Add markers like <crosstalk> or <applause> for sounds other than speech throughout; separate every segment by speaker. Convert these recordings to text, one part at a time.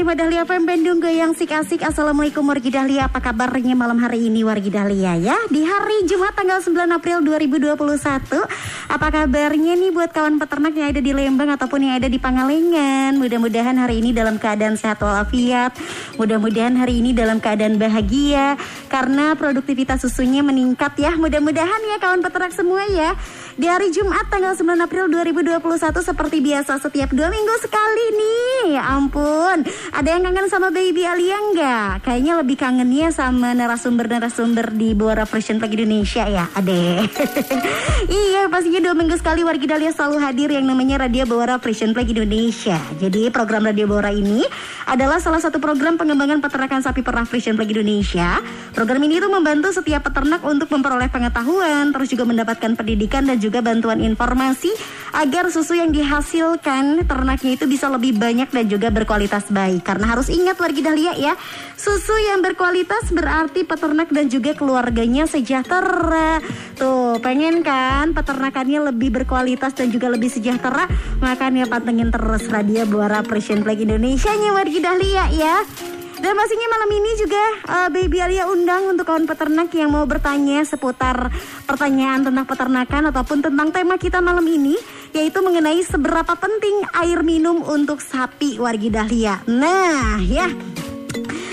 Speaker 1: Lima Dahlia FM Bandung Goyang Sik Asik Assalamualaikum wargi Dahlia. Apa kabarnya malam hari ini wargi Dahlia ya? Di hari Jumat tanggal 9 April 2021 Apa kabarnya nih buat kawan peternak yang ada di Lembang Ataupun yang ada di Pangalengan? Mudah-mudahan hari ini dalam keadaan sehat walafiat. Mudah-mudahan hari ini dalam keadaan bahagia. Karena produktivitas susunya meningkat ya. Mudah-mudahan ya kawan peternak semua ya Di hari Jumat tanggal 9 April 2021 Seperti biasa setiap dua minggu sekali nih Ya ampun ada yang kangen sama Baby Alia nggak? Kayaknya lebih kangennya sama narasumber-narasumber di Bora Fashion Flag Indonesia ya, ade. <laughs> iya, pastinya dua minggu sekali warga Dalia selalu hadir yang namanya Radio Bora Fashion Flag Indonesia. Jadi program Radio Bora ini adalah salah satu program pengembangan peternakan sapi perah Fashion Flag Indonesia. Program ini tuh membantu setiap peternak untuk memperoleh pengetahuan, terus juga mendapatkan pendidikan dan juga bantuan informasi agar susu yang dihasilkan ternaknya itu bisa lebih banyak dan juga berkualitas baik. Karena harus ingat wargi Dahlia ya, susu yang berkualitas berarti peternak dan juga keluarganya sejahtera. Tuh, pengen kan peternakannya lebih berkualitas dan juga lebih sejahtera? Makanya pantengin terus Radio Buara Presiden Flag Indonesia nya wargi Dahlia ya. Dan pastinya malam ini juga uh, Baby Alia undang untuk kawan peternak yang mau bertanya seputar pertanyaan tentang peternakan ataupun tentang tema kita malam ini yaitu mengenai seberapa penting air minum untuk sapi wargi Dahlia. Nah, ya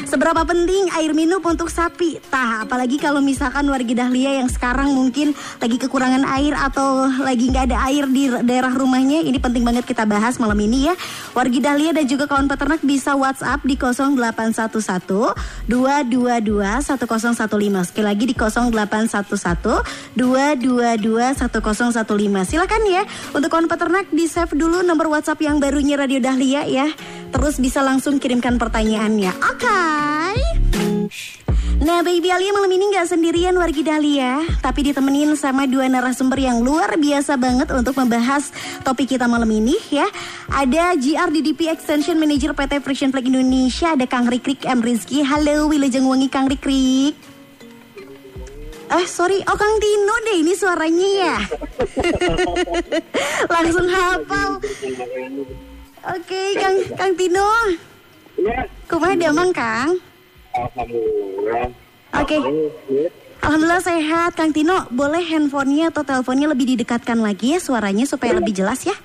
Speaker 1: Seberapa penting air minum untuk sapi? Tah, apalagi kalau misalkan warga Dahlia yang sekarang mungkin lagi kekurangan air atau lagi nggak ada air di daerah rumahnya, ini penting banget kita bahas malam ini ya. Warga Dahlia dan juga kawan peternak bisa WhatsApp di 0811 222 1015. Sekali lagi di 0811 222 1015. Silakan ya untuk kawan peternak di save dulu nomor WhatsApp yang barunya Radio Dahlia ya. Terus bisa langsung kirimkan pertanyaannya. Oke. Okay. Nah, Baby Alia malam ini nggak sendirian wargi Dahlia, tapi ditemenin sama dua narasumber yang luar biasa banget untuk membahas topik kita malam ini ya. Ada GR DDP Extension Manager PT Friction Flag Indonesia, ada Kang Rikrik M Rizky. Halo, Wilujeng Wangi Kang Rikrik. Eh sorry, oh Kang Tino deh ini suaranya ya. <laughs> Langsung hafal. Oke, okay, Kang Kang Tino.
Speaker 2: Iya.
Speaker 1: Kumaha damang, Kang?
Speaker 2: Alhamdulillah.
Speaker 1: Oke. Okay. Alhamdulillah sehat, Kang Tino. Boleh handphonenya atau teleponnya lebih didekatkan lagi ya suaranya supaya lebih jelas ya?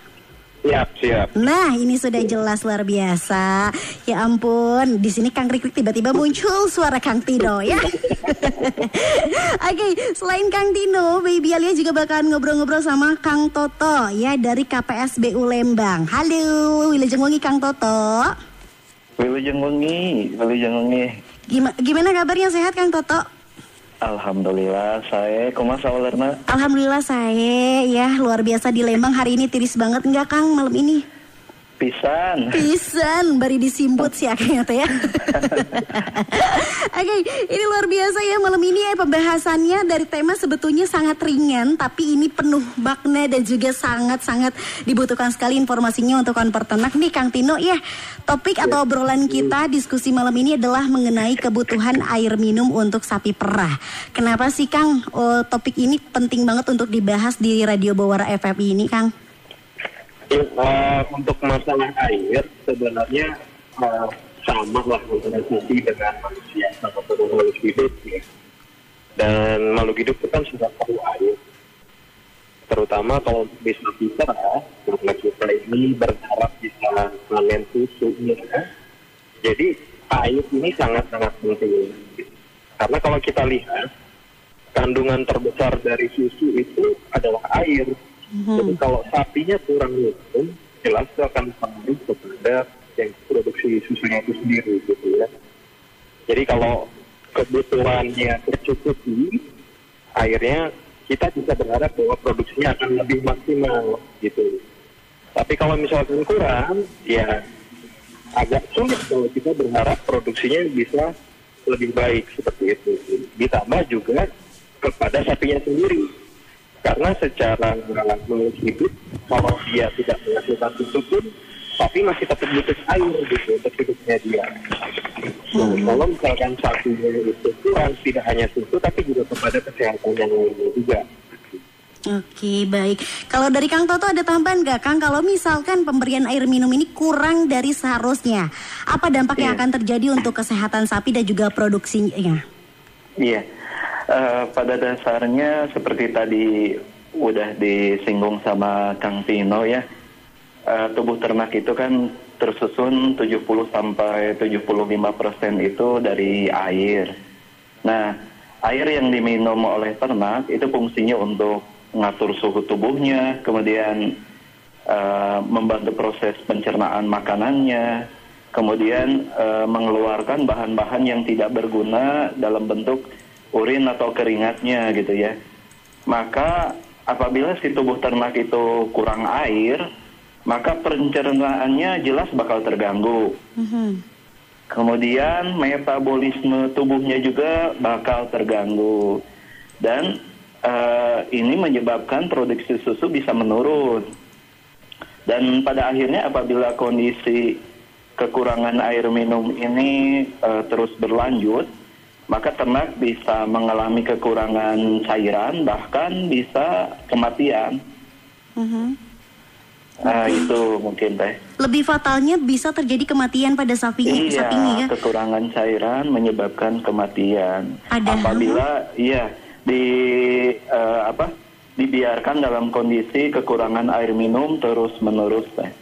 Speaker 2: Siap, siap.
Speaker 1: Nah, ini sudah jelas luar biasa. Ya ampun, di sini Kang Rikrik tiba-tiba muncul suara Kang Tino ya. <laughs> Oke, okay, selain Kang Tino, Baby Alia juga bakalan ngobrol-ngobrol sama Kang Toto ya dari KPSBU Lembang. Halo, Wilujeng Wengi Kang Toto.
Speaker 2: Wilujeng Wengi, Wilujeng Wengi.
Speaker 1: Gimana, gimana kabarnya sehat Kang Toto?
Speaker 2: Alhamdulillah, saya koma sawalerna.
Speaker 1: Alhamdulillah saya ya luar biasa di Lembang hari ini tiris banget enggak Kang malam ini?
Speaker 2: Pisan.
Speaker 1: Pisan, bari disimput sih akhirnya ya. <laughs> Oke, okay, ini luar biasa ya malam ini ya pembahasannya dari tema sebetulnya sangat ringan tapi ini penuh makna dan juga sangat-sangat dibutuhkan sekali informasinya untuk kawan peternak nih Kang Tino ya. Topik atau obrolan kita diskusi malam ini adalah mengenai kebutuhan air minum untuk sapi perah. Kenapa sih Kang oh, topik ini penting banget untuk dibahas di Radio Bawara FFI ini Kang?
Speaker 2: Uh, untuk masalah air sebenarnya uh, sama lah antara dengan manusia sama makhluk hidup ya. Dan makhluk hidup itu kan sudah perlu air. Terutama kalau bisa bisa karena kita ini berharap bisa panen susu ya. Jadi air ini sangat-sangat penting. Karena kalau kita lihat kandungan terbesar dari susu itu adalah air. Hmm. Jadi kalau sapinya kurang minum, jelas itu akan pengaruh kepada yang produksi susunya itu sendiri gitu ya. Jadi kalau kebutuhannya tercukupi, akhirnya kita bisa berharap bahwa produksinya akan lebih maksimal gitu. Tapi kalau misalkan kurang, ya agak sulit kalau kita berharap produksinya bisa lebih baik seperti itu. Ditambah juga kepada sapinya sendiri. Karena secara menurut hidup, kalau dia tidak menghasilkan susu pun, sapi masih tetap butuh air gitu untuk hidupnya dia. Nah, kalau misalkan sapinya itu kurang, tidak hanya susu, tapi juga kepada kesehatan yang lainnya juga.
Speaker 1: Oke baik. Kalau dari Kang Toto ada tambahan nggak Kang? Kalau misalkan pemberian air minum ini kurang dari seharusnya, apa dampak yang
Speaker 2: Iya.
Speaker 1: akan terjadi untuk kesehatan sapi dan juga produksinya?
Speaker 3: Iya, Eh, pada dasarnya seperti tadi udah disinggung sama Kang Tino ya, eh, tubuh ternak itu kan tersusun 70 sampai 75 persen itu dari air. Nah, air yang diminum oleh ternak itu fungsinya untuk mengatur suhu tubuhnya, kemudian eh, membantu proses pencernaan makanannya, kemudian eh, mengeluarkan bahan-bahan yang tidak berguna dalam bentuk urin atau keringatnya gitu ya. Maka apabila si tubuh ternak itu kurang air, maka pencernaannya jelas bakal terganggu.
Speaker 1: Mhm.
Speaker 3: Kemudian metabolisme tubuhnya juga bakal terganggu. Dan eh, ini menyebabkan produksi susu bisa menurun. Dan pada akhirnya apabila kondisi kekurangan air minum ini eh, terus berlanjut, maka ternak bisa mengalami kekurangan cairan, bahkan bisa kematian.
Speaker 1: Mhm.
Speaker 3: Nah, itu mungkin teh.
Speaker 1: Lebih fatalnya bisa terjadi kematian pada sapinya,
Speaker 3: Iya,
Speaker 1: sapinya ya.
Speaker 3: kekurangan cairan menyebabkan kematian.
Speaker 1: Padahal-
Speaker 3: Apabila iya di eh, apa? dibiarkan dalam kondisi kekurangan air minum terus menerus teh.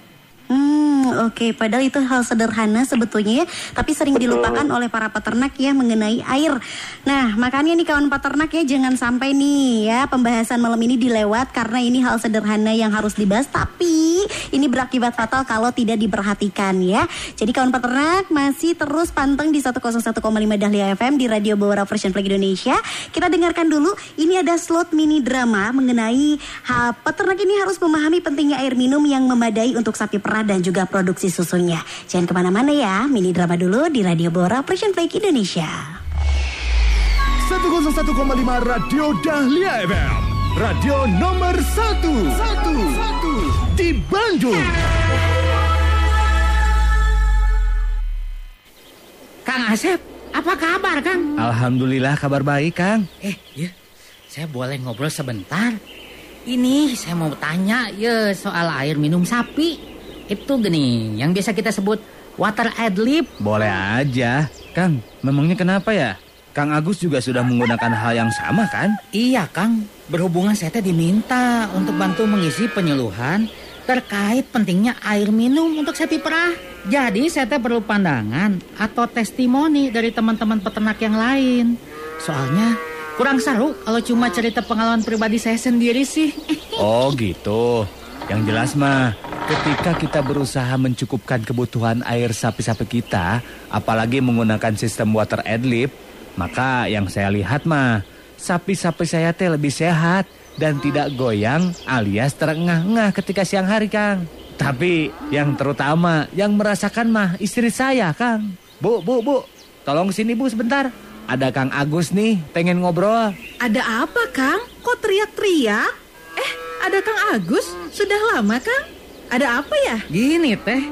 Speaker 1: Hmm, oke. Padahal itu hal sederhana sebetulnya ya, tapi sering
Speaker 3: Betul.
Speaker 1: dilupakan oleh para peternak ya mengenai air. Nah, makanya nih kawan peternak ya jangan sampai nih ya pembahasan malam ini dilewat karena ini hal sederhana yang harus dibahas tapi ini berakibat fatal kalau tidak diperhatikan ya. Jadi kawan peternak masih terus panteng di 101,5 Dahlia FM di Radio Bawara Version Flag Indonesia. Kita dengarkan dulu ini ada slot mini drama mengenai ha, peternak ini harus memahami pentingnya air minum yang memadai untuk sapi perah dan juga produksi susunya. Jangan ke mana-mana ya, mini drama dulu di Radio Bora Persian Flag Indonesia.
Speaker 4: 101,5 Radio Dahlia FM. Radio nomor 1. 1. Di Bandung.
Speaker 5: Kang Asep, apa kabar Kang?
Speaker 4: Alhamdulillah kabar baik, Kang.
Speaker 5: Eh, ya, saya boleh ngobrol sebentar. Ini saya mau tanya ya soal air minum sapi. Itu gini, yang biasa kita sebut water adlib.
Speaker 4: Boleh aja. Kang, memangnya kenapa ya? Kang Agus juga sudah menggunakan hal yang sama kan?
Speaker 5: Iya Kang, berhubungan saya teh diminta untuk bantu mengisi penyuluhan terkait pentingnya air minum untuk sapi perah. Jadi saya teh perlu pandangan atau testimoni dari teman-teman peternak yang lain. Soalnya kurang seru kalau cuma cerita pengalaman pribadi saya sendiri sih. <laughs>
Speaker 4: Oh gitu. Yang jelas mah, ketika kita berusaha mencukupkan kebutuhan air sapi-sapi kita, apalagi menggunakan sistem water adlib, maka yang saya lihat mah, sapi-sapi saya teh lebih sehat dan tidak goyang alias terengah-engah ketika siang hari, Kang. Tapi yang terutama yang merasakan mah istri saya, Kang. Bu, bu, bu, tolong sini bu sebentar. Ada Kang Agus nih, pengen ngobrol.
Speaker 6: Ada apa, Kang? Kok teriak-teriak? Eh, ada Kang Agus? Sudah lama, Kang? Ada apa ya?
Speaker 5: Gini teh,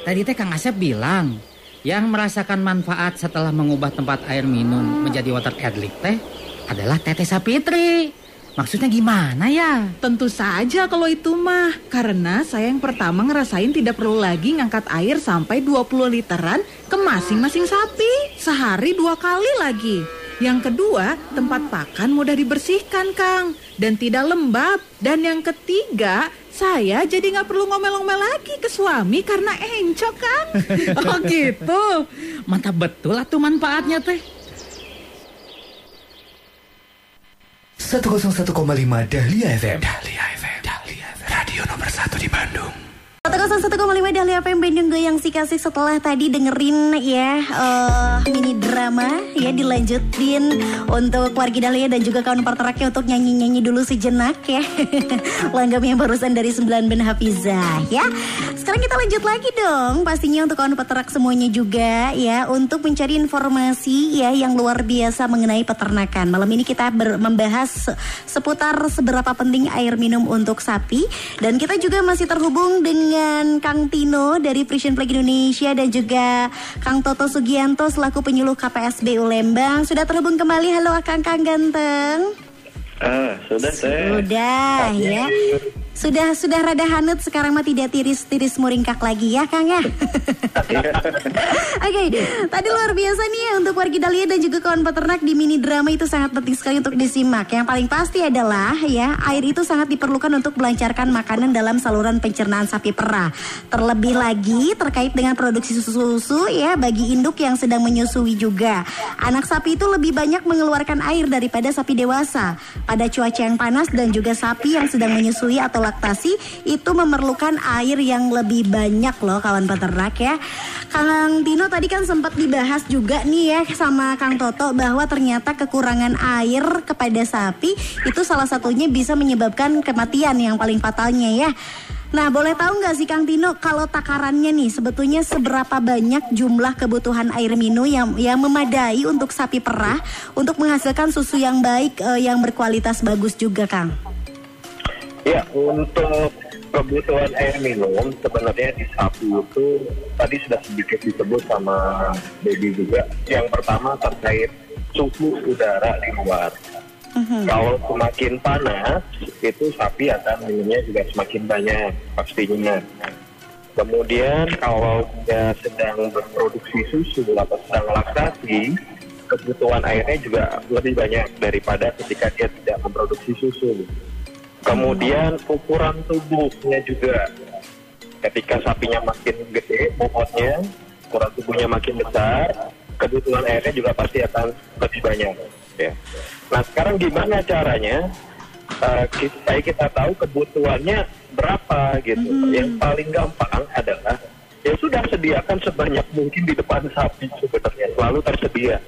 Speaker 5: tadi teh Kang Asep bilang yang merasakan manfaat setelah mengubah tempat air minum menjadi water adlib teh adalah Teteh Sapitri. Maksudnya gimana ya?
Speaker 6: Tentu saja kalau itu mah. Karena saya yang pertama ngerasain tidak perlu lagi ngangkat air sampai 20 literan ke masing-masing sapi. Sehari dua kali lagi. Yang kedua, tempat pakan mudah dibersihkan, Kang. Dan tidak lembab. Dan yang ketiga, saya jadi nggak perlu ngomel-ngomel lagi ke suami karena encok, Kang. <laughs>
Speaker 5: Oh gitu. Mantap betul atuh manfaatnya teh.
Speaker 7: 101,5 Dahlia FM. Dahlia FM. Dahlia FM. Radio nomor 1 di Bandung.
Speaker 1: 101,5 Dahlia FM Bandung Goyang si asik-asik setelah tadi dengerin ya eh, mini drama ya dilanjutin untuk wargi Dahlia dan juga kawan perteraknya untuk nyanyi-nyanyi dulu sejenak ya. <laughs> Langgam yang barusan dari 9 Ben Hafizah ya. Sekarang kita lanjut lagi dong pastinya untuk kawan peternak semuanya juga ya untuk mencari informasi ya yang luar biasa mengenai peternakan. Malam ini kita ber- membahas se- seputar seberapa penting air minum untuk sapi dan kita juga masih terhubung dengan Kang Tino dari Frisian Flag Indonesia dan juga Kang Toto Sugianto selaku penyuluh KPSBU Lembang. Sudah terhubung kembali. Halo Akang Kang Ganteng.
Speaker 3: Ah, sudah saya.
Speaker 1: Sudah ya. Sudah sudah rada hanut sekarang mah tidak tiris-tiris muringkak lagi ya Kang ya. <laughs> Oke, tadi luar biasa nih ya untuk wargi Dahlia dan juga kawan peternak di mini drama itu sangat penting sekali untuk disimak. Yang paling pasti adalah ya air itu sangat diperlukan untuk melancarkan makanan dalam saluran pencernaan sapi perah. Terlebih lagi terkait dengan produksi susu-susu ya bagi induk yang sedang menyusui juga. Anak sapi itu lebih banyak mengeluarkan air daripada sapi dewasa. Pada cuaca yang panas dan juga sapi yang sedang menyusui atau laktasi itu memerlukan air yang lebih banyak loh kawan peternak ya. Kang Tino tadi kan sempat dibahas juga nih ya sama Kang Toto bahwa ternyata kekurangan air kepada sapi itu salah satunya bisa menyebabkan kematian yang paling fatalnya ya. Nah, boleh tahu nggak sih Kang Tino kalau takarannya nih sebetulnya seberapa banyak jumlah kebutuhan air minum yang yang memadai untuk sapi perah untuk menghasilkan susu yang baik eh, yang berkualitas bagus juga, Kang?
Speaker 2: Ya, untuk kebutuhan air minum sebenarnya di sapi itu tadi sudah sedikit disebut sama Baby juga. Yang pertama terkait suhu udara di luar. Kalau semakin panas, itu sapi akan minumnya juga semakin banyak pastinya. Kemudian kalau dia sedang berproduksi susu atau sedang laktasi, kebutuhan airnya juga lebih banyak daripada ketika dia tidak memproduksi susu. Kemudian ukuran tubuhnya juga. Ketika sapinya makin gede bobotnya, ukuran tubuhnya makin besar, kebutuhan airnya juga pasti akan lebih banyak. Ya. Nah sekarang gimana caranya? Eh, kita, supaya kita tahu kebutuhannya berapa gitu. Yang paling gampang adalah ya sudah sediakan sebanyak mungkin di depan sapi sebenarnya selalu tersedia.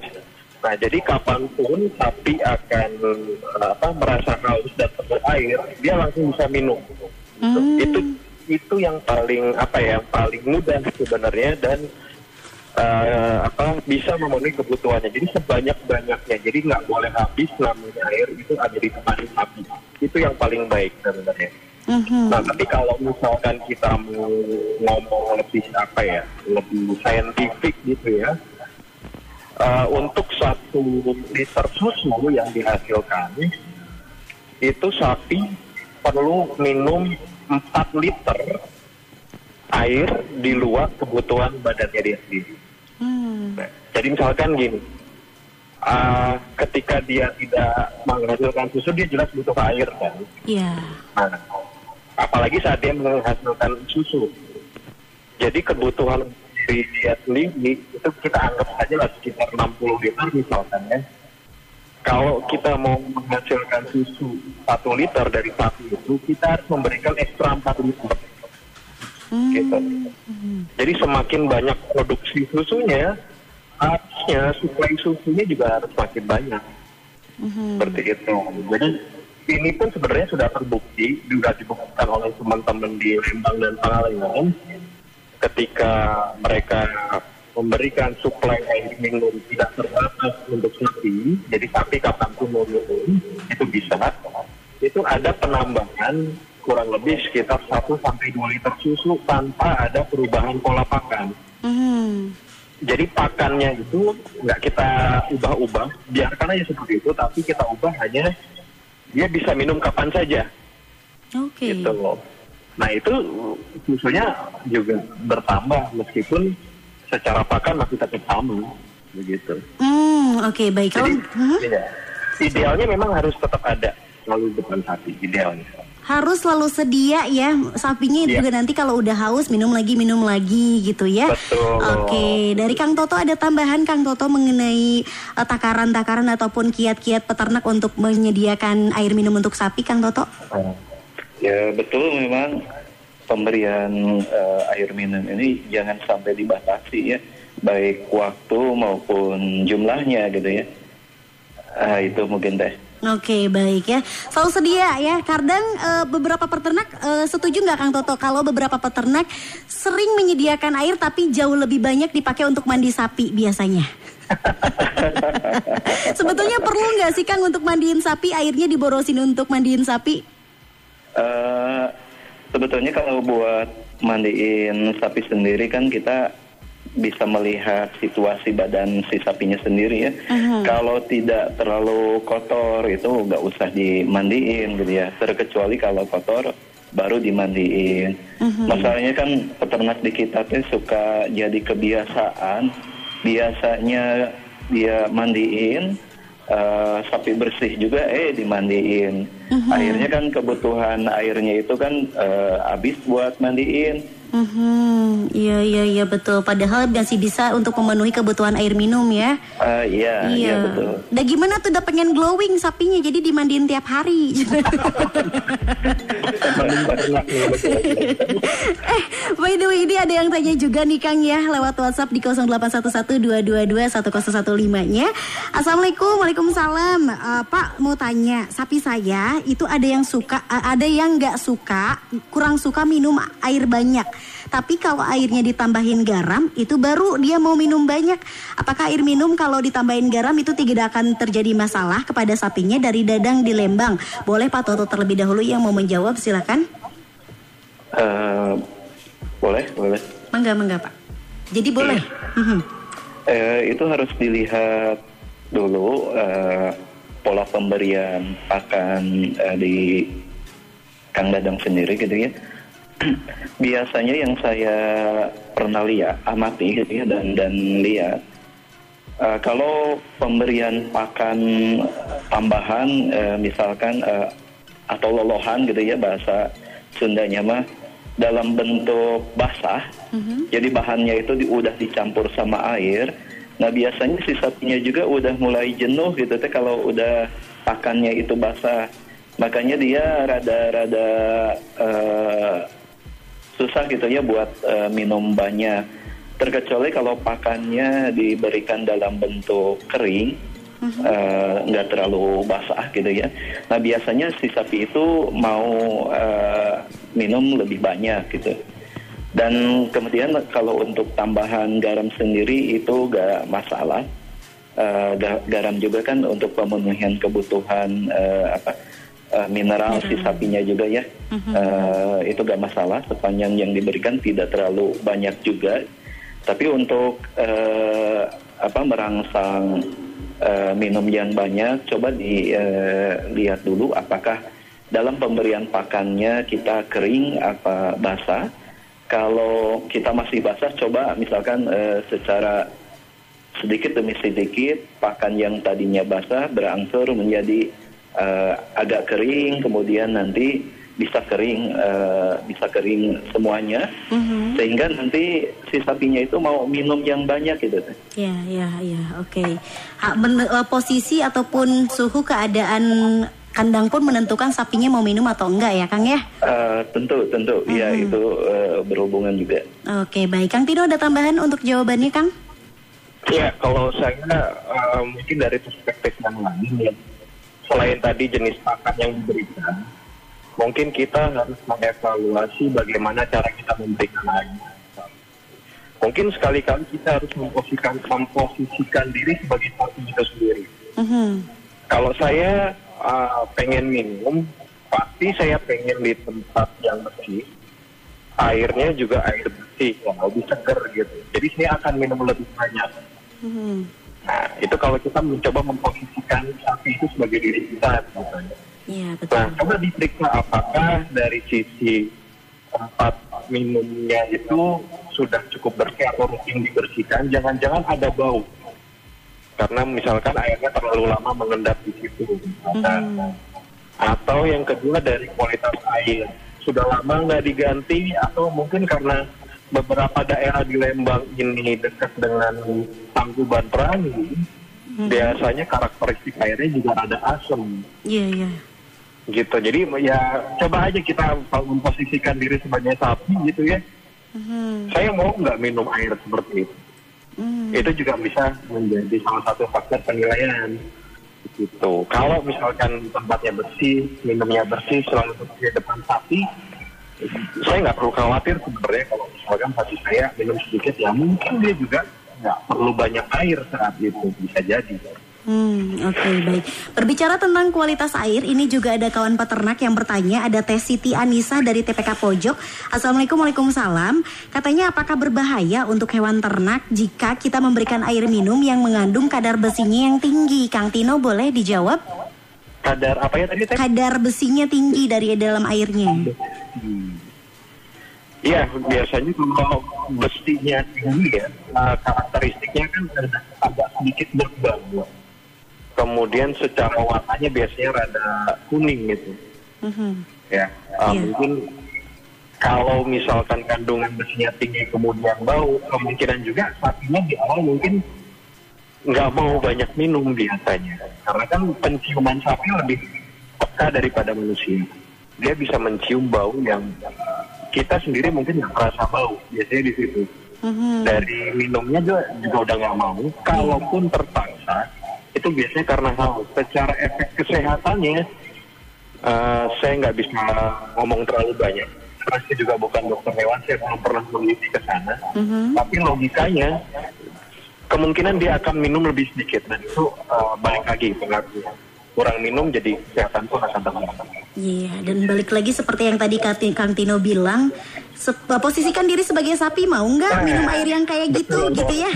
Speaker 2: Nah, jadi kapan pun sapi akan eh, apa merasa haus dan perlu air, dia langsung bisa minum. Gitu. Itu itu yang paling apa ya, yang paling mudah sebenarnya dan eh, apa bisa memenuhi kebutuhannya. Jadi sebanyak banyaknya. Jadi nggak boleh habis namanya air itu ada di depan sapi. Itu yang paling baik sebenarnya. Nah, tapi kalau misalkan kita mau ngomong lebih apa ya, lebih saintifik gitu ya, eh, untuk satu liter susu yang dihasilkan itu sapi perlu minum 4 liter air di luar kebutuhan badannya dia sendiri. Nah, jadi misalkan gini, ah, ketika dia tidak menghasilkan susu dia jelas butuh air kan.
Speaker 1: Iya.
Speaker 2: Nah, apalagi saat dia menghasilkan susu. Jadi kebutuhan dari dia sendiri itu kita anggap saja lah sekitar 60 liter misalkan ya. Kalau kita mau menghasilkan susu 1 liter dari sapi itu, kita harus memberikan ekstra 4 liter. Gitu. Jadi semakin banyak produksi susunya, harusnya suplai susunya juga harus makin banyak. Seperti itu. Jadi ini pun sebenarnya sudah terbukti, sudah dibuktikan oleh teman-teman di Lembang dan Pangalengan ketika mereka memberikan suplai air minum tidak terbatas untuk sapi, jadi sapi kapan pun mau minum itu bisa. Itu ada penambahan kurang lebih sekitar 1 sampai 2 liter susu tanpa ada perubahan pola pakan.
Speaker 1: Mhm.
Speaker 2: Jadi pakannya itu nggak kita ubah-ubah, biarkan aja seperti itu, tapi kita ubah hanya dia bisa minum kapan saja,
Speaker 1: Oke.
Speaker 2: gitu loh. Nah itu susunya juga bertambah meskipun secara pakan masih tetap sama, begitu.
Speaker 1: Hmm, oke baik. Kalau
Speaker 2: Jadi
Speaker 1: Mhm.
Speaker 2: iya. idealnya memang harus tetap ada selalu depan sapi, idealnya.
Speaker 1: harus selalu sedia ya sapinya
Speaker 2: Iya.
Speaker 1: juga nanti kalau udah haus minum lagi minum lagi gitu ya.
Speaker 2: Betul.
Speaker 1: Oke, dari Kang Toto ada tambahan Kang Toto mengenai eh, takaran-takaran ataupun kiat-kiat peternak untuk menyediakan air minum untuk sapi Kang Toto?
Speaker 3: Ya betul memang pemberian eh, air minum ini jangan sampai dibatasi ya, baik waktu maupun jumlahnya gitu ya. Ah, itu mungkin teh.
Speaker 1: Oke baik ya. Selalu sedia ya Kadang eh, beberapa peternak eh, setuju nggak Kang Toto? Kalau beberapa peternak sering menyediakan air Tapi jauh lebih banyak dipakai untuk mandi sapi biasanya. <laughs> Sebetulnya perlu nggak sih Kang untuk mandiin sapi? Airnya diborosin untuk mandiin sapi
Speaker 3: Eh, sebetulnya kalau buat mandiin sapi sendiri kan kita bisa melihat situasi badan si sapinya sendiri ya. Kalau tidak terlalu kotor itu nggak usah dimandiin gitu ya. Terkecuali kalau kotor baru dimandiin. Masalahnya kan peternak di kita tuh suka jadi kebiasaan. Biasanya dia mandiin eh, sapi bersih juga eh dimandiin. Akhirnya kan kebutuhan airnya itu kan eh, habis buat mandiin.
Speaker 1: Mhm, Iya iya iya betul Padahal masih bisa untuk memenuhi kebutuhan air minum ya
Speaker 3: Ah, iya, iya betul.
Speaker 1: Udah gimana tuh udah pengen glowing sapinya jadi dimandiin tiap hari. <laughs> eh, by the way ini ada yang tanya juga nih Kang ya lewat WhatsApp di 081122210115-nya. Assalamualaikum, Waalaikumsalam. Eh, Pak mau tanya, sapi saya itu ada yang suka, eh, ada yang nggak suka, kurang suka minum air banyak. Tapi kalau airnya ditambahin garam, itu baru dia mau minum banyak. Apakah air minum kalau ditambahin garam itu tidak akan terjadi masalah kepada sapinya dari Dadang di Lembang? Boleh Pak Toto terlebih dahulu yang mau menjawab, silakan.
Speaker 3: Eh, boleh, boleh.
Speaker 1: Mangga, mangga Pak. Jadi boleh. Mhm.
Speaker 3: Eh, itu harus dilihat dulu eh, pola pemberian pakan eh, di Kang Dadang sendiri gitu ya. Biasanya yang saya pernah lihat, amati gitu ya dan dan lihat eh, kalau pemberian pakan tambahan eh, misalkan eh, atau lolohan gitu ya bahasa Sundanya mah dalam bentuk basah. Jadi bahannya itu di, udah dicampur sama air. Nah biasanya si sapinya juga udah mulai jenuh gitu teh kalau udah pakannya itu basah. Makanya dia rada-rada eh, susah gitu ya buat eh, minum banyak. Terkecuali kalau pakannya diberikan dalam bentuk kering, eh, nggak terlalu basah gitu ya. Nah biasanya si sapi itu mau eh, minum lebih banyak gitu. Dan kemudian kalau untuk tambahan garam sendiri itu gak masalah. Ga- garam juga kan untuk pemenuhan kebutuhan eh, apa eh, mineral si sapinya juga ya. Eh, itu gak masalah sepanjang yang diberikan tidak terlalu banyak juga. Tapi untuk eh, apa merangsang eh, minum yang banyak, coba dilihat dulu apakah dalam pemberian pakannya kita kering apa basah. Kalau kita masih basah, coba misalkan eh, secara sedikit demi sedikit pakan yang tadinya basah berangsur menjadi eh, agak kering, kemudian nanti bisa kering, eh, bisa kering semuanya, sehingga nanti si sapinya itu mau minum yang banyak gitu.
Speaker 1: Ya, ya, ya, oke. Ha, men- eh, posisi ataupun suhu keadaan kandang pun menentukan sapinya mau minum atau enggak ya, Kang ya?
Speaker 3: Eh, tentu, tentu, ya itu eh, berhubungan juga.
Speaker 1: Oke, baik. Kang Tino ada tambahan untuk jawabannya, Kang?
Speaker 2: Ya, kalau saya eh, mungkin dari perspektif yang lain ya, selain tadi jenis pakan yang diberikan, mungkin kita harus mengevaluasi bagaimana cara kita memberikan air. Mungkin sekali-kali kita harus memposisikan, memposisikan diri sebagai sapi itu sendiri.
Speaker 1: Mhm.
Speaker 2: Kalau saya uh, pengen minum, pasti saya pengen di tempat yang bersih. Airnya juga air bersih, lebih seger gitu. Jadi saya akan minum lebih banyak.
Speaker 1: Mhm.
Speaker 2: Nah, itu kalau kita mencoba memposisikan sapi itu sebagai diri kita. Misalnya.
Speaker 1: Iya, betul.
Speaker 2: Nah, coba diperiksa apakah dari sisi tempat minumnya itu sudah cukup bersih atau rutin dibersihkan. Jangan-jangan ada bau. Karena misalkan airnya terlalu lama mengendap di situ. misalkan. Atau yang kedua dari kualitas air. Sudah lama nggak diganti atau mungkin karena beberapa daerah di Lembang ini dekat dengan Tangkuban Perahu, biasanya karakteristik airnya juga ada asam.
Speaker 1: Iya, iya.
Speaker 2: gitu jadi ya coba aja kita memposisikan diri sebagai sapi gitu ya
Speaker 1: Mhm.
Speaker 2: saya mau nggak minum air seperti itu
Speaker 1: Hmm.
Speaker 2: itu juga bisa menjadi salah satu faktor penilaian gitu kalau misalkan tempatnya bersih minumnya bersih selalu bersih depan sapi saya nggak perlu khawatir sebenarnya kalau misalkan sapi saya minum sedikit ya mungkin dia juga nggak perlu banyak air saat itu bisa jadi
Speaker 1: Hmm, oke baik. Berbicara tentang kualitas air, ini juga ada kawan peternak yang bertanya. Ada Teh Siti Anissa dari TPK Pojok. Assalamualaikum, waalaikumsalam. Katanya apakah berbahaya untuk hewan ternak jika kita memberikan air minum yang mengandung kadar besinya yang tinggi? Kang Tino boleh dijawab?
Speaker 2: Kadar apa ya tadi teh
Speaker 1: Kadar besinya tinggi dari dalam airnya.
Speaker 2: Iya, biasanya kalau bestinya tinggi ya, eh, karakteristiknya kan agak sedikit berbau. Kemudian secara warnanya biasanya rada kuning gitu.
Speaker 1: Mhm.
Speaker 2: Ya, eh,
Speaker 1: Iya.
Speaker 2: mungkin kalau misalkan kandungan besinya tinggi kemudian bau, kemungkinan juga sapinya di awal mungkin nggak mau banyak minum biasanya. Karena kan penciuman sapi lebih peka daripada manusia. Dia bisa mencium bau yang kita sendiri mungkin nggak merasa bau. Biasanya di situ.
Speaker 1: Mhm.
Speaker 2: Dari minumnya juga, juga udah nggak mau. Kalaupun terpaksa, itu biasanya karena haus. Secara efek kesehatannya, eh, saya nggak bisa ngomong terlalu banyak. Saya juga bukan dokter hewan, saya belum pernah meneliti ke sana.
Speaker 1: Mhm.
Speaker 2: Tapi logikanya, kemungkinan dia akan minum lebih sedikit. Dan itu eh, balik lagi pengaruhnya. Kurang minum jadi kesehatan pun akan terganggu.
Speaker 1: Iya, dan balik lagi seperti yang tadi Kang Tino bilang, se- posisikan diri sebagai sapi mau nggak minum air yang kayak gitu,
Speaker 2: Betul.
Speaker 1: gitu ya?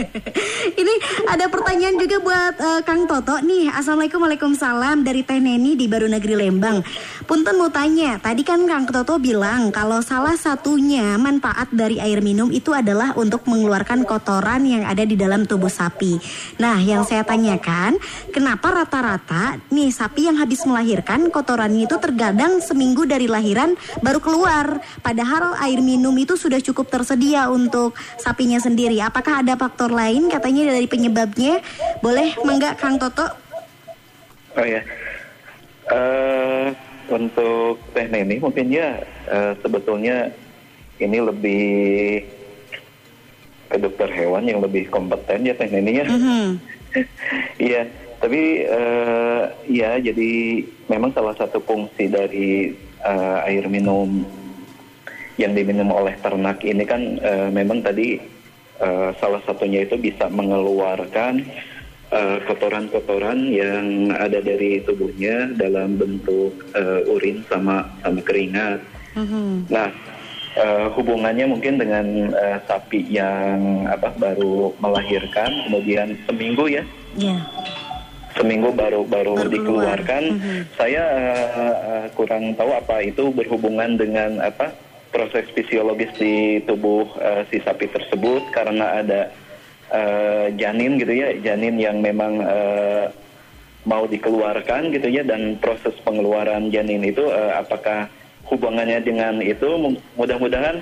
Speaker 1: <laughs> Ini ada pertanyaan juga buat eh, Kang Toto nih. Assalamualaikum, waalaikumsalam dari Teh Neni di Baru Negeri Lembang. Punten mau tanya, tadi kan Kang Toto bilang kalau salah satunya manfaat dari air minum itu adalah untuk mengeluarkan kotoran yang ada di dalam tubuh sapi. Nah, yang saya tanyakan, kenapa rata-rata nih sapi yang habis melahirkan kotorannya itu terkadang seminggu dari lahiran baru keluar, padahal air minum itu sudah cukup tersedia untuk sapinya sendiri. Apakah ada faktor lain katanya dari penyebabnya? Boleh mangga Kang Toto?
Speaker 3: Oh ya, Eh, untuk Teh Neni mungkin ya eh, sebetulnya ini lebih ke dokter hewan yang lebih kompeten ya Teh Neni ya.
Speaker 1: Mhm. <laughs>
Speaker 3: Iya, tapi eh, ya jadi memang salah satu fungsi dari eh, air minum yang diminum oleh ternak ini kan eh, memang tadi eh, salah satunya itu bisa mengeluarkan eh, kotoran-kotoran yang ada dari tubuhnya dalam bentuk eh, urin sama sama keringat.
Speaker 1: Mhm.
Speaker 3: Nah, eh, hubungannya mungkin dengan eh, sapi yang apa baru melahirkan, kemudian seminggu ya,
Speaker 1: Ya.
Speaker 3: seminggu baru baru,
Speaker 1: Baru keluar.
Speaker 3: dikeluarkan.
Speaker 1: Mhm.
Speaker 3: Saya eh, eh, kurang tahu apa itu berhubungan dengan apa proses fisiologis di tubuh eh, si sapi tersebut karena ada eh, janin gitu ya, janin yang memang eh, mau dikeluarkan gitu ya dan proses pengeluaran janin itu eh, apakah hubungannya dengan itu? Mu- mudah-mudahan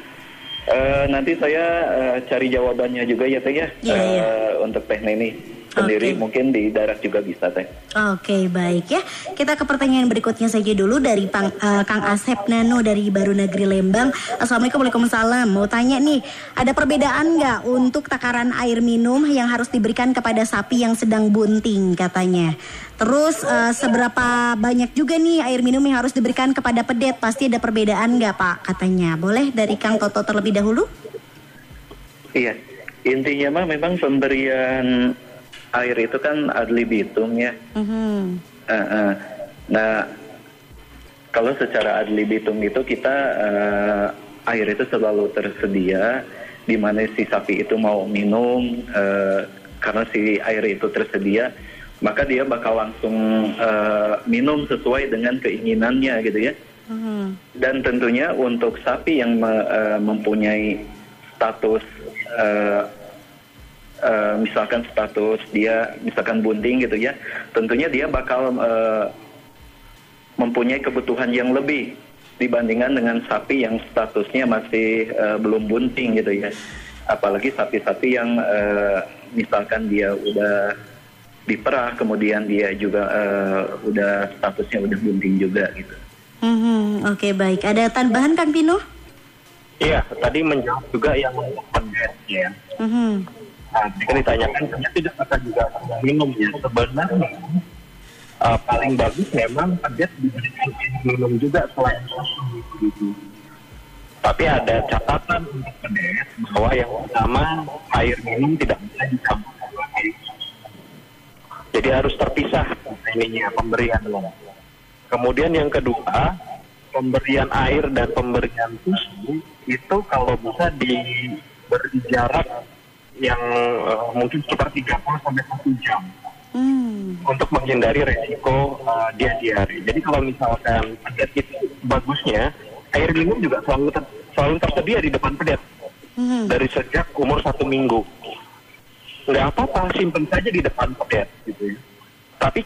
Speaker 3: eh, nanti saya eh, cari jawabannya juga ya teh ya.
Speaker 1: Iya, iya.
Speaker 3: eh, untuk teh Neni sendiri
Speaker 1: Oke.
Speaker 3: mungkin di darat juga bisa teh.
Speaker 1: Oke baik ya. Kita ke pertanyaan berikutnya saja dulu Dari Pang- eh, Kang Asep Nano Dari Baru Negeri Lembang. Assalamualaikum Waalaikumsalam. Mau tanya nih Ada perbedaan nggak Untuk takaran air minum Yang harus diberikan kepada sapi Yang sedang bunting katanya? Terus eh, seberapa banyak juga nih Air minum yang harus diberikan kepada pedet? Pasti ada perbedaan nggak Pak? Katanya. Boleh dari Kang Toto terlebih dahulu?
Speaker 3: Iya, intinya mah memang pemberian air itu kan ad libitum ya.
Speaker 1: Mhm.
Speaker 3: Eh, eh. Nah, kalau secara ad libitum itu kita eh, air itu selalu tersedia di mana si sapi itu mau minum eh, karena si air itu tersedia maka dia bakal langsung eh, minum sesuai dengan keinginannya gitu ya.
Speaker 1: Mhm.
Speaker 3: Dan tentunya untuk sapi yang me- eh, mempunyai status eh, eh, misalkan status dia misalkan bunting gitu ya, tentunya dia bakal eh, mempunyai kebutuhan yang lebih dibandingkan dengan sapi yang statusnya masih eh, belum bunting gitu ya. Apalagi sapi-sapi yang eh, misalkan dia udah diperah, kemudian dia juga uh, udah statusnya udah bunting juga gitu.
Speaker 1: Hmm, Oke baik. Ada tambahan Kang Pino?
Speaker 2: Iya, tadi menjawab juga yang ya.
Speaker 1: Hmm.
Speaker 2: Nah, ditanyakan ternyata tidak akan juga minum ya. Sebenarnya uh, paling bagus memang pedes diberikan minum juga selain gitu. Tapi ada catatan untuk pedes bahwa yang pertama air minum tidak bisa dicampur lagi. Jadi harus terpisah ininya pemberian Kemudian yang kedua, pemberian air dan pemberian susu itu kalau bisa diberi jarak yang uh, mungkin sekitar 30 sampai 1 jam. Hmm. Untuk menghindari resiko uh, dia diare. Jadi kalau misalkan pedet itu bagusnya air minum juga selalu ter selalu tersedia di depan pedet hmm. dari sejak umur satu minggu. Nggak apa-apa, simpen saja di depan pedet gitu ya. Tapi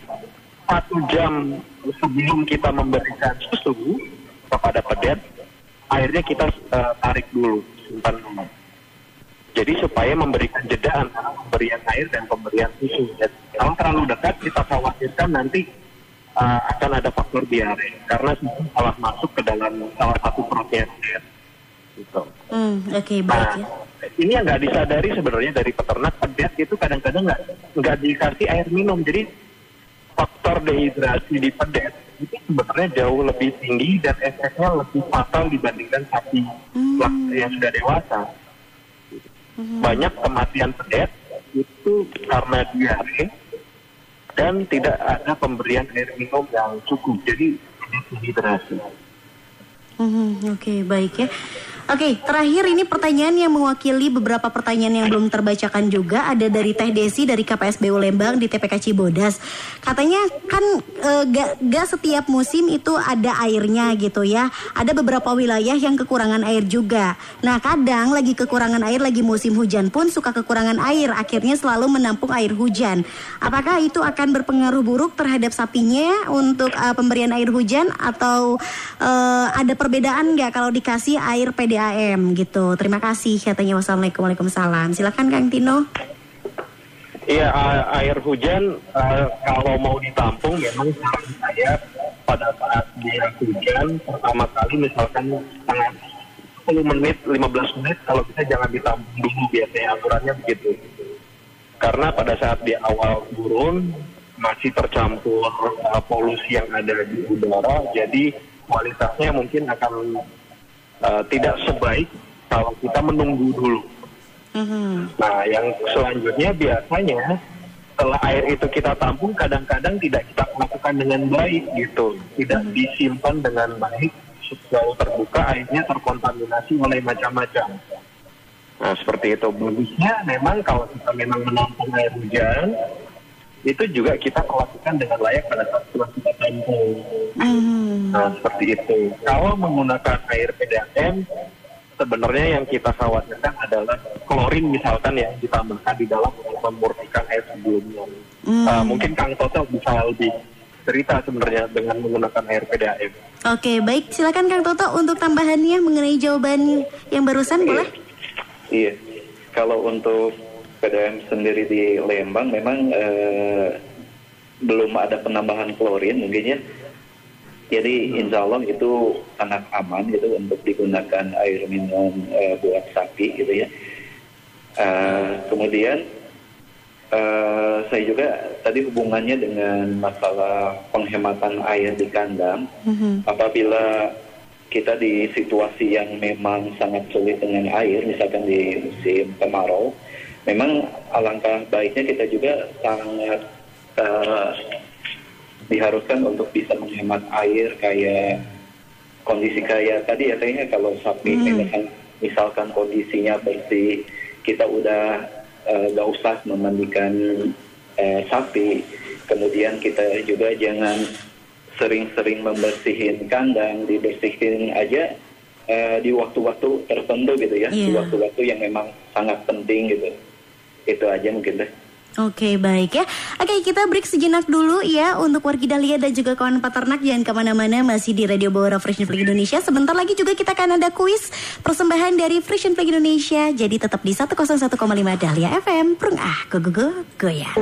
Speaker 2: satu jam sebelum kita memberikan susu kepada pedet, airnya kita uh, tarik dulu, simpan dulu. Jadi supaya memberikan jeda antara pemberian air dan pemberian susu. Dan kalau terlalu dekat, kita khawatirkan nanti uh, akan ada faktor diare karena susu salah masuk ke dalam salah satu perutnya. Gitu.
Speaker 1: Hmm, Oke, okay, baik ya.
Speaker 2: Nah, ini yang nggak disadari sebenarnya dari peternak pedet itu kadang-kadang nggak nggak dikasih air minum. Jadi faktor dehidrasi di pedet itu sebenarnya jauh lebih tinggi dan efeknya lebih fatal dibandingkan sapi hmm. yang sudah dewasa. Hmm. Banyak kematian pedet itu karena diare dan tidak ada pemberian air minum yang cukup. Jadi dehidrasi.
Speaker 1: Hmm, Oke, okay, baik ya. Oke, terakhir ini pertanyaan yang mewakili beberapa pertanyaan yang belum terbacakan juga ada dari Teh Desi dari KPSBU Lembang di TPK Cibodas. Katanya kan e, gak, gak setiap musim itu ada airnya gitu ya. Ada beberapa wilayah yang kekurangan air juga. Nah, kadang lagi kekurangan air lagi musim hujan pun suka kekurangan air, akhirnya selalu menampung air hujan. Apakah itu akan berpengaruh buruk terhadap sapinya untuk e, pemberian air hujan atau e, ada perbedaan nggak kalau dikasih air PDA PDAM gitu. Terima kasih katanya wassalamualaikum waalaikumsalam. Silakan Kang Tino.
Speaker 2: Iya air hujan uh, kalau mau ditampung memang saya pada saat dia hujan pertama kali misalkan sangat 10 menit 15 menit kalau bisa jangan ditampung dulu biasanya aturannya begitu karena pada saat di awal turun masih tercampur uh, polusi yang ada di udara jadi kualitasnya mungkin akan uh, tidak sebaik kalau kita menunggu dulu. Mm-hmm. Nah, yang selanjutnya biasanya setelah air itu kita tampung, kadang-kadang tidak kita lakukan dengan baik gitu, tidak mm-hmm. disimpan dengan baik, selalu terbuka airnya terkontaminasi oleh macam-macam. Nah, seperti itu. Bagusnya memang kalau kita memang menampung air hujan, itu juga kita lakukan dengan layak pada saat kita tampung. Mm. Nah, seperti itu. Kalau menggunakan air PDAM, sebenarnya yang kita khawatirkan adalah klorin misalkan yang ditambahkan di dalam memurnikan air sebelumnya. Mm. Uh, mungkin Kang Toto bisa lebih cerita sebenarnya dengan menggunakan air PDAM.
Speaker 1: Oke, baik. Silakan Kang Toto untuk tambahannya mengenai jawaban yang barusan, boleh?
Speaker 3: Iya. Kalau untuk PDM sendiri di Lembang memang eh, belum ada penambahan klorin mungkin ya. Jadi insya Allah itu sangat aman gitu untuk digunakan air minum eh, buat sapi gitu ya. Uh, kemudian uh, saya juga tadi hubungannya dengan masalah penghematan air di kandang. Mm-hmm. Apabila kita di situasi yang memang sangat sulit dengan air, misalkan di musim kemarau, memang alangkah baiknya kita juga sangat uh, diharuskan untuk bisa menghemat air kayak kondisi kayak tadi ya kayaknya kalau sapi hmm. misalkan, misalkan kondisinya bersih kita udah uh, gak usah memandikan uh, sapi kemudian kita juga jangan sering-sering membersihin kandang dibersihin aja uh, di waktu-waktu tertentu gitu ya yeah. di iya. waktu-waktu yang memang sangat penting gitu itu aja mungkin deh.
Speaker 1: Oke baik ya. Oke kita break sejenak dulu ya Untuk wargi Dahlia dan juga kawan peternak. Jangan ke mana-mana masih di Radio Bawara Fresh Flag Indonesia. Sebentar lagi juga kita akan ada kuis Persembahan dari Fresh Flag Indonesia. Jadi tetap di 101,5 Dahlia FM Prung ah go go go go ya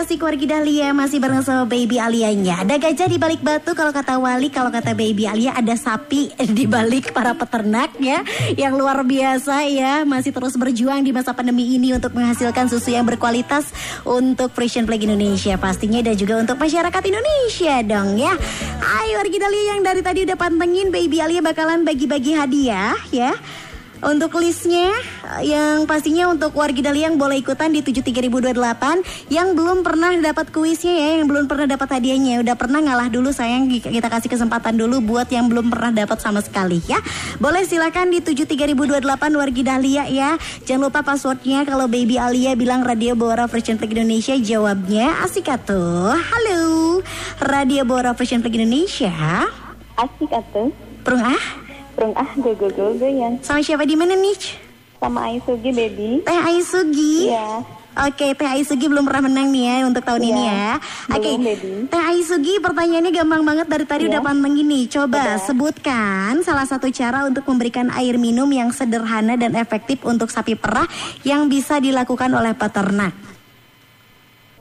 Speaker 1: asik wargi Dahlia masih bareng sama baby Alianya. Ada gajah di balik batu kalau kata Wali, kalau kata baby Alia ada sapi <laughs> di balik para peternak ya. Yang luar biasa ya, masih terus berjuang di masa pandemi ini untuk menghasilkan susu yang berkualitas untuk Frisian Flag Indonesia pastinya dan juga untuk masyarakat Indonesia dong ya. Ayo wargi Dahlia yang dari tadi udah pantengin baby Alia bakalan bagi-bagi hadiah ya. Untuk listnya yang pastinya untuk wargi Dali yang boleh ikutan di 73028 yang belum pernah dapat kuisnya ya, yang belum pernah dapat hadiahnya, udah pernah ngalah dulu sayang kita kasih kesempatan dulu buat yang belum pernah dapat sama sekali ya. Boleh silakan di 73028 wargi Dahlia ya. Jangan lupa passwordnya kalau baby Alia bilang Radio Bora Fashion Flag Indonesia jawabnya asik atuh. Halo. Radio Bora Fashion Flag Indonesia.
Speaker 8: Asik atuh.
Speaker 1: Perung ah.
Speaker 8: Prung ah go go go goyan.
Speaker 1: Sama siapa di mana nih?
Speaker 8: Sama Aisugi baby.
Speaker 1: Teh Aisugi.
Speaker 8: Iya.
Speaker 1: Oke, Teh Aisugi belum pernah menang nih ya untuk tahun
Speaker 8: Iya,
Speaker 1: ini ya. Oke. Teh Aisugi pertanyaannya gampang banget dari tadi
Speaker 8: Iya.
Speaker 1: udah panteng gini. Coba
Speaker 8: Udah.
Speaker 1: sebutkan salah satu cara untuk memberikan air minum yang sederhana dan efektif untuk sapi perah yang bisa dilakukan oleh peternak.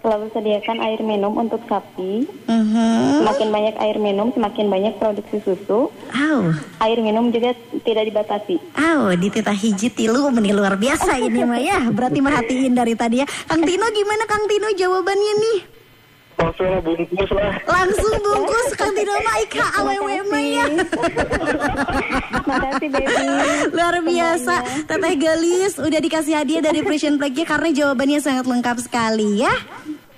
Speaker 8: Selalu sediakan air minum untuk sapi.
Speaker 1: Mhm.
Speaker 8: Semakin banyak air minum, semakin banyak produksi susu.
Speaker 1: Au,
Speaker 8: Air minum juga tidak dibatasi.
Speaker 1: au, di titah hiji tilu meni luar biasa ini mah ya. Berarti merhatiin dari tadi ya. Kang Tino gimana Kang Tino jawabannya nih?
Speaker 2: Langsung lah bungkus lah.
Speaker 1: Langsung bungkus Kang Tino mah ika awewe mah ya.
Speaker 8: Makasih baby.
Speaker 1: Luar biasa Teteh Gelis udah dikasih hadiah dari Frisian Flag-nya Karena jawabannya sangat lengkap sekali ya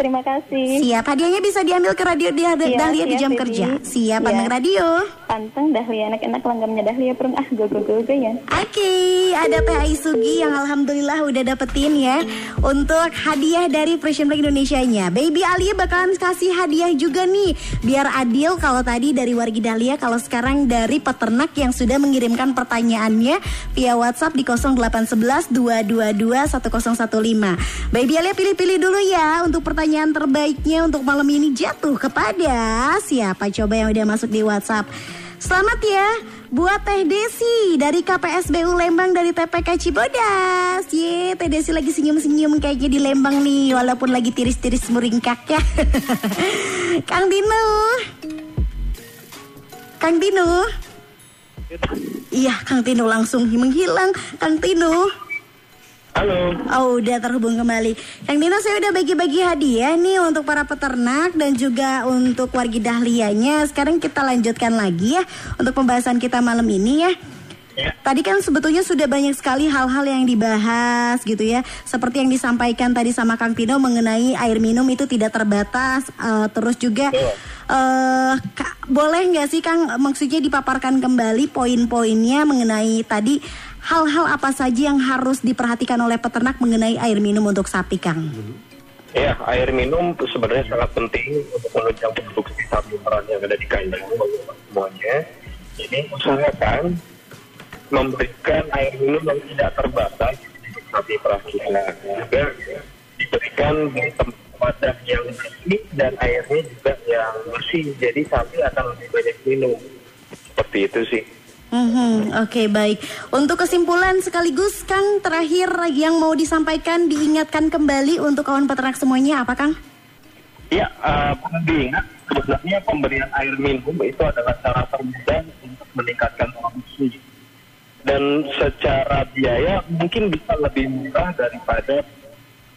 Speaker 8: Terima kasih.
Speaker 1: Siap hadiahnya bisa diambil ke radio di
Speaker 8: Iya,
Speaker 1: Dahlia di
Speaker 8: siap,
Speaker 1: jam
Speaker 8: Baby.
Speaker 1: kerja Siap
Speaker 8: Iya.
Speaker 1: panteng radio
Speaker 8: Panteng Dahlia enak-enak langgamnya Dahlia Prung ah go go go goyan.
Speaker 1: Oke, ada Teh Aisugi yang alhamdulillah udah dapetin ya untuk hadiah dari Frisian Flag Indonesia-nya. Baby Alia bakalan kasih hadiah juga nih, biar adil kalau tadi dari wargi Dahlia, kalau sekarang dari peternak yang sudah mengirimkan pertanyaannya via WhatsApp di 0811 222 1015. Baby Alia pilih-pilih dulu ya untuk pertanyaan terbaiknya untuk malam ini jatuh kepada siapa coba yang udah masuk di WhatsApp. Selamat ya buat Teh Desi dari KPSBU Lembang dari TPK Cibodas. Ye, Teh Desi lagi senyum-senyum kayaknya di Lembang nih walaupun lagi tiris-tiris meringkak ya. <laughs> Kang Dino. Kang Dino. Iya, Kang Tino langsung menghilang. Kang Tino.
Speaker 2: Halo.
Speaker 1: Oh, udah terhubung kembali. Kang Dino, saya udah bagi-bagi hadiah nih untuk para peternak dan juga untuk wargi dahlianya. Sekarang kita lanjutkan lagi ya untuk pembahasan kita malam ini ya. Tadi kan sebetulnya sudah banyak sekali hal-hal yang dibahas gitu ya. Seperti yang disampaikan tadi sama Kang Tino mengenai air minum itu tidak terbatas. eh, terus juga eh Ka- boleh nggak sih Kang maksudnya dipaparkan kembali poin-poinnya mengenai tadi hal-hal apa saja yang harus diperhatikan oleh peternak mengenai air minum untuk sapi Kang?
Speaker 2: Ya, air minum sebenarnya sangat penting untuk menunjang produksi sapi perah yang ada di kandang semuanya. Jadi usahakan memberikan air minum yang tidak terbatas sapi perah kita. Juga diberikan di tempat wadah yang bersih dan airnya juga yang bersih. Jadi sapi akan lebih banyak minum. Seperti itu sih.
Speaker 1: Mhm, Oke baik. Untuk kesimpulan sekaligus Kang terakhir yang mau disampaikan diingatkan kembali untuk kawan peternak semuanya apa Kang?
Speaker 2: Ya, uh, diingat sebenarnya pemberian air minum itu adalah cara termudah untuk meningkatkan produksi. Dan secara biaya mungkin bisa lebih murah daripada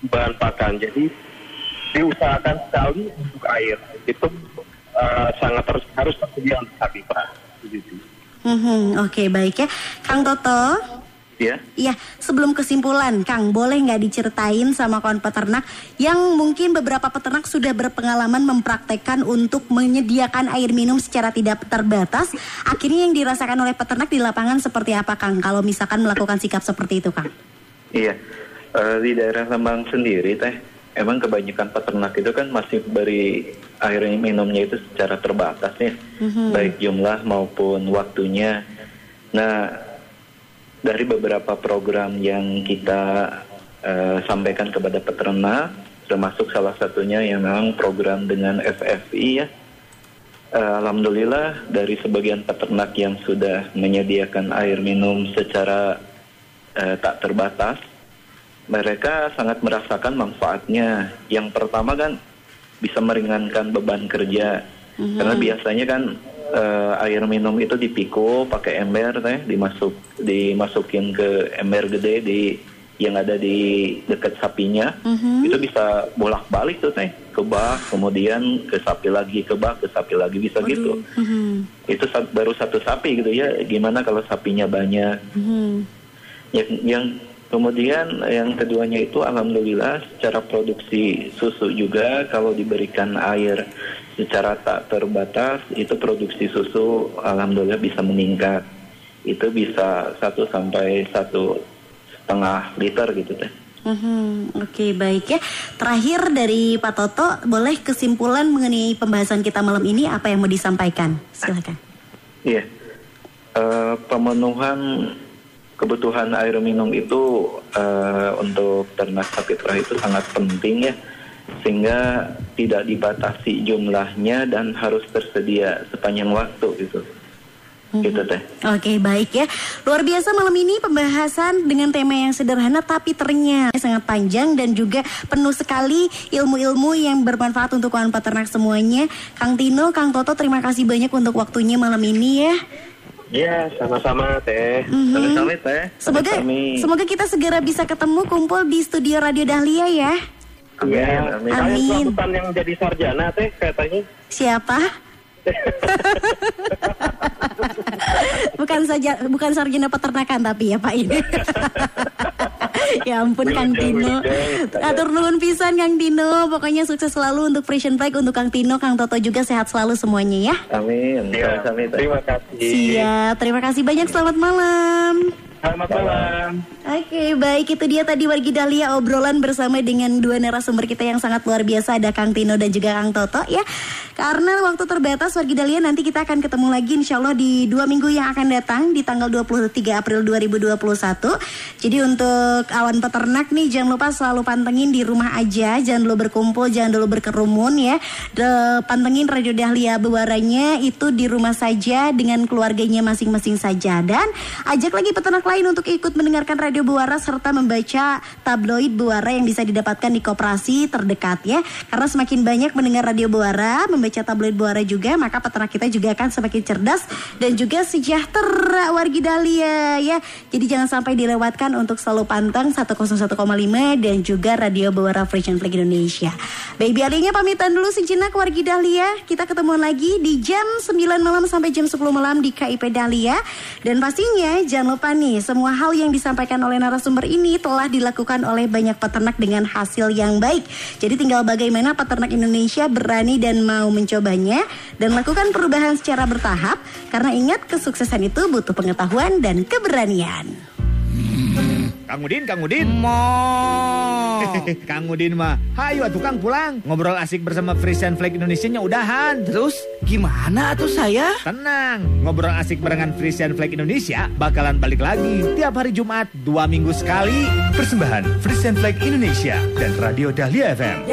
Speaker 2: bahan pakan. Jadi diusahakan sekali untuk air. Itu uh, sangat harus, harus tersedia untuk sapi perah. Begitu.
Speaker 1: Mhm, Oke baik ya, Kang Toto.
Speaker 3: Ya,
Speaker 1: Iya, sebelum kesimpulan, Kang, boleh nggak diceritain sama kawan peternak yang mungkin beberapa peternak sudah berpengalaman mempraktekkan untuk menyediakan air minum secara tidak terbatas. Akhirnya yang dirasakan oleh peternak di lapangan seperti apa, Kang? Kalau misalkan melakukan sikap seperti itu, Kang?
Speaker 3: iya. Eh, di daerah Lembang sendiri teh, emang kebanyakan peternak itu kan masih beri air minumnya itu secara terbatas ya, baik jumlah maupun waktunya. Nah, dari beberapa program yang kita eh, sampaikan kepada peternak, termasuk salah satunya yang memang program dengan FFI ya. Eh, Alhamdulillah dari sebagian peternak yang sudah menyediakan air minum secara eh, tak terbatas, mereka sangat merasakan manfaatnya. Yang pertama kan bisa meringankan beban kerja. Karena biasanya kan eh, air minum itu dipikul pakai ember teh, dimasuk dimasukin ke ember gede di yang ada di dekat sapinya. Itu bisa bolak-balik tuh teh, ke bak, kemudian ke sapi lagi, ke bak, ke sapi lagi bisa gitu.
Speaker 1: Mhm.
Speaker 3: Itu baru satu sapi gitu ya. Gimana kalau sapinya banyak?
Speaker 1: Mhm.
Speaker 3: Yang, yang kemudian yang keduanya itu alhamdulillah secara produksi susu juga kalau diberikan air secara tak terbatas itu produksi susu alhamdulillah bisa meningkat. Itu bisa satu sampai satu setengah liter gitu teh.
Speaker 1: Mhm, Oke baik ya. Terakhir dari Pak Toto, boleh kesimpulan mengenai pembahasan kita malam ini apa yang mau disampaikan? Silakan.
Speaker 3: Iya. Eh, pemenuhan kebutuhan air minum itu eh, untuk ternak sapi perah itu sangat penting ya, sehingga tidak dibatasi jumlahnya dan harus tersedia sepanjang waktu gitu. Gitu teh.
Speaker 1: Oke baik ya. Luar biasa malam ini pembahasan dengan tema yang sederhana Tapi ternyata sangat panjang dan juga penuh sekali ilmu-ilmu yang bermanfaat untuk kawan peternak semuanya. Kang Tino, Kang Toto terima kasih banyak untuk waktunya malam ini ya
Speaker 2: Ya, sama-sama teh.
Speaker 1: Mhm.
Speaker 3: Sama-sama teh.
Speaker 1: Semoga semoga kita segera bisa ketemu kumpul di studio Radio Dahlia ya
Speaker 3: Amin,
Speaker 2: Ya,
Speaker 3: amin.
Speaker 2: saya
Speaker 1: Amin.
Speaker 2: serabutan yang jadi sarjana teh katanya.
Speaker 1: Siapa? <laughs> bukan saja bukan sarjana peternakan tapi ya Pak ini. <laughs> <laughs> ya ampun Kang Tino. Atur nuhun pisan Kang Tino. Pokoknya sukses selalu untuk Frisian Flag untuk Kang Tino, Kang Toto juga sehat selalu semuanya ya.
Speaker 3: Amin.
Speaker 2: Ya, terima kasih.
Speaker 1: Siap. Terima kasih banyak. Selamat malam.
Speaker 2: Selamat malam.
Speaker 1: Oke, baik itu dia tadi Wargi Dahlia obrolan bersama dengan dua narasumber kita yang sangat luar biasa ada Kang Tino dan juga Kang Toto ya. Karena waktu terbatas Wargi Dahlia nanti kita akan ketemu lagi insya Allah di dua minggu yang akan datang di tanggal 23 April 2021. Jadi untuk awan peternak nih jangan lupa selalu pantengin di rumah aja, jangan dulu berkumpul, jangan dulu berkerumun ya. De, pantengin Radio Dahlia Bewaranya itu di rumah saja dengan keluarganya masing-masing saja dan ajak lagi peternak lain untuk ikut mendengarkan Radio Buara serta membaca tabloid Buara yang bisa didapatkan di koperasi terdekat ya. Karena semakin banyak mendengar Radio Buara, membaca tabloid Buara juga, maka peternak kita juga akan semakin cerdas dan juga sejahtera wargi Dahlia ya. Jadi jangan sampai dilewatkan untuk selalu pantang 101,5 dan juga Radio Buara Frisian Flag Indonesia. Baby Alinya pamitan dulu sejenak wargi Dahlia. Kita ketemuan lagi di jam 9 malam sampai jam 10 malam di KIP Dahlia. Dan pastinya jangan lupa nih, semua hal yang disampaikan oleh narasumber ini telah dilakukan oleh banyak peternak dengan hasil yang baik. Jadi tinggal bagaimana peternak Indonesia berani dan mau mencobanya dan lakukan perubahan secara bertahap. Karena ingat kesuksesan itu butuh pengetahuan dan keberanian.
Speaker 4: Kang Udin, Kang Udin. <laughs> Kang Udin mah, hayu atuh Kang pulang. Ngobrol asik bersama Frisian Flag Indonesia-nya udahan. Terus
Speaker 9: Gimana tuh saya?
Speaker 4: tenang, ngobrol asik barengan Frisian Flag Indonesia bakalan balik lagi tiap hari Jumat dua minggu sekali.
Speaker 7: Persembahan Frisian Flag Indonesia dan Radio Dahlia FM.